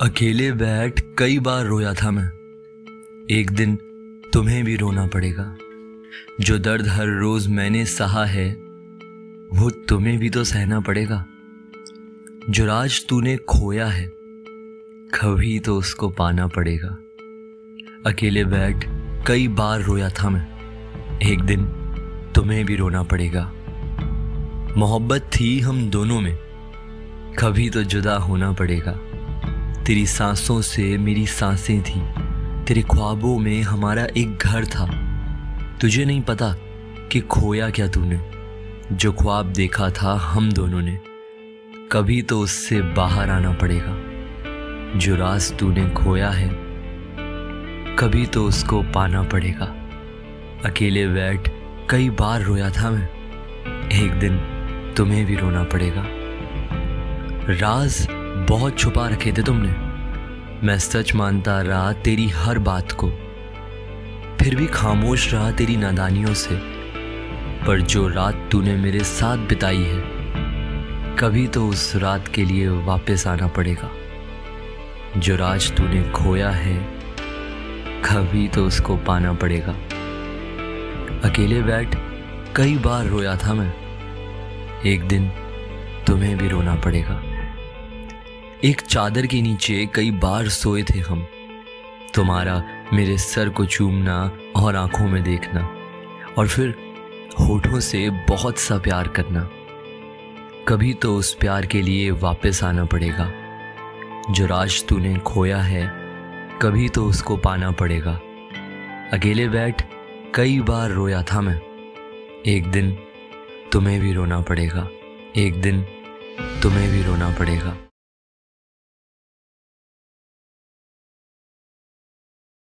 अकेले बैठ कई बार रोया था मैं। एक दिन तुम्हें भी रोना पड़ेगा। जो दर्द हर रोज मैंने सहा है, वो तुम्हें भी तो सहना पड़ेगा। जो राज तूने खोया है, कभी तो उसको पाना पड़ेगा। अकेले बैठ कई बार रोया था मैं। एक दिन तुम्हें भी रोना पड़ेगा। मोहब्बत थी हम दोनों में, कभी तो जुदा होना पड़ेगा। तेरी सांसों से मेरी साँसें थी। तेरे ख्वाबों में हमारा एक घर था। तुझे नहीं पता कि खोया क्या तूने। जो ख्वाब देखा था हम दोनों ने। कभी तो उससे बाहर आना पड़ेगा। जो राज तूने खोया है, कभी तो उसको पाना पड़ेगा। अकेले बैठ कई बार रोया था मैं। एक दिन तुम्हें भी रोना पड़ेगा। राज बहुत छुपा रखे थे तुमने। मैं सच मानता रहा तेरी हर बात को। फिर भी खामोश रहा तेरी नादानियों से। पर जो रात तूने मेरे साथ बिताई है, कभी तो उस रात के लिए वापस आना पड़ेगा। जो राज तूने खोया है, कभी तो उसको पाना पड़ेगा। अकेले बैठ, कई बार रोया था मैं। एक दिन तुम्हें भी रोना पड़ेगा। एक चादर के नीचे कई बार सोए थे हम। तुम्हारा मेरे सर को चूमना और आँखों में देखना और फिर होठों से बहुत सा प्यार करना। कभी तो उस प्यार के लिए वापस आना पड़ेगा। जो राज तूने खोया है, कभी तो उसको पाना पड़ेगा। अकेले बैठ कई बार रोया था मैं। एक दिन तुम्हें भी रोना पड़ेगा। एक दिन तुम्हें भी रोना पड़ेगा।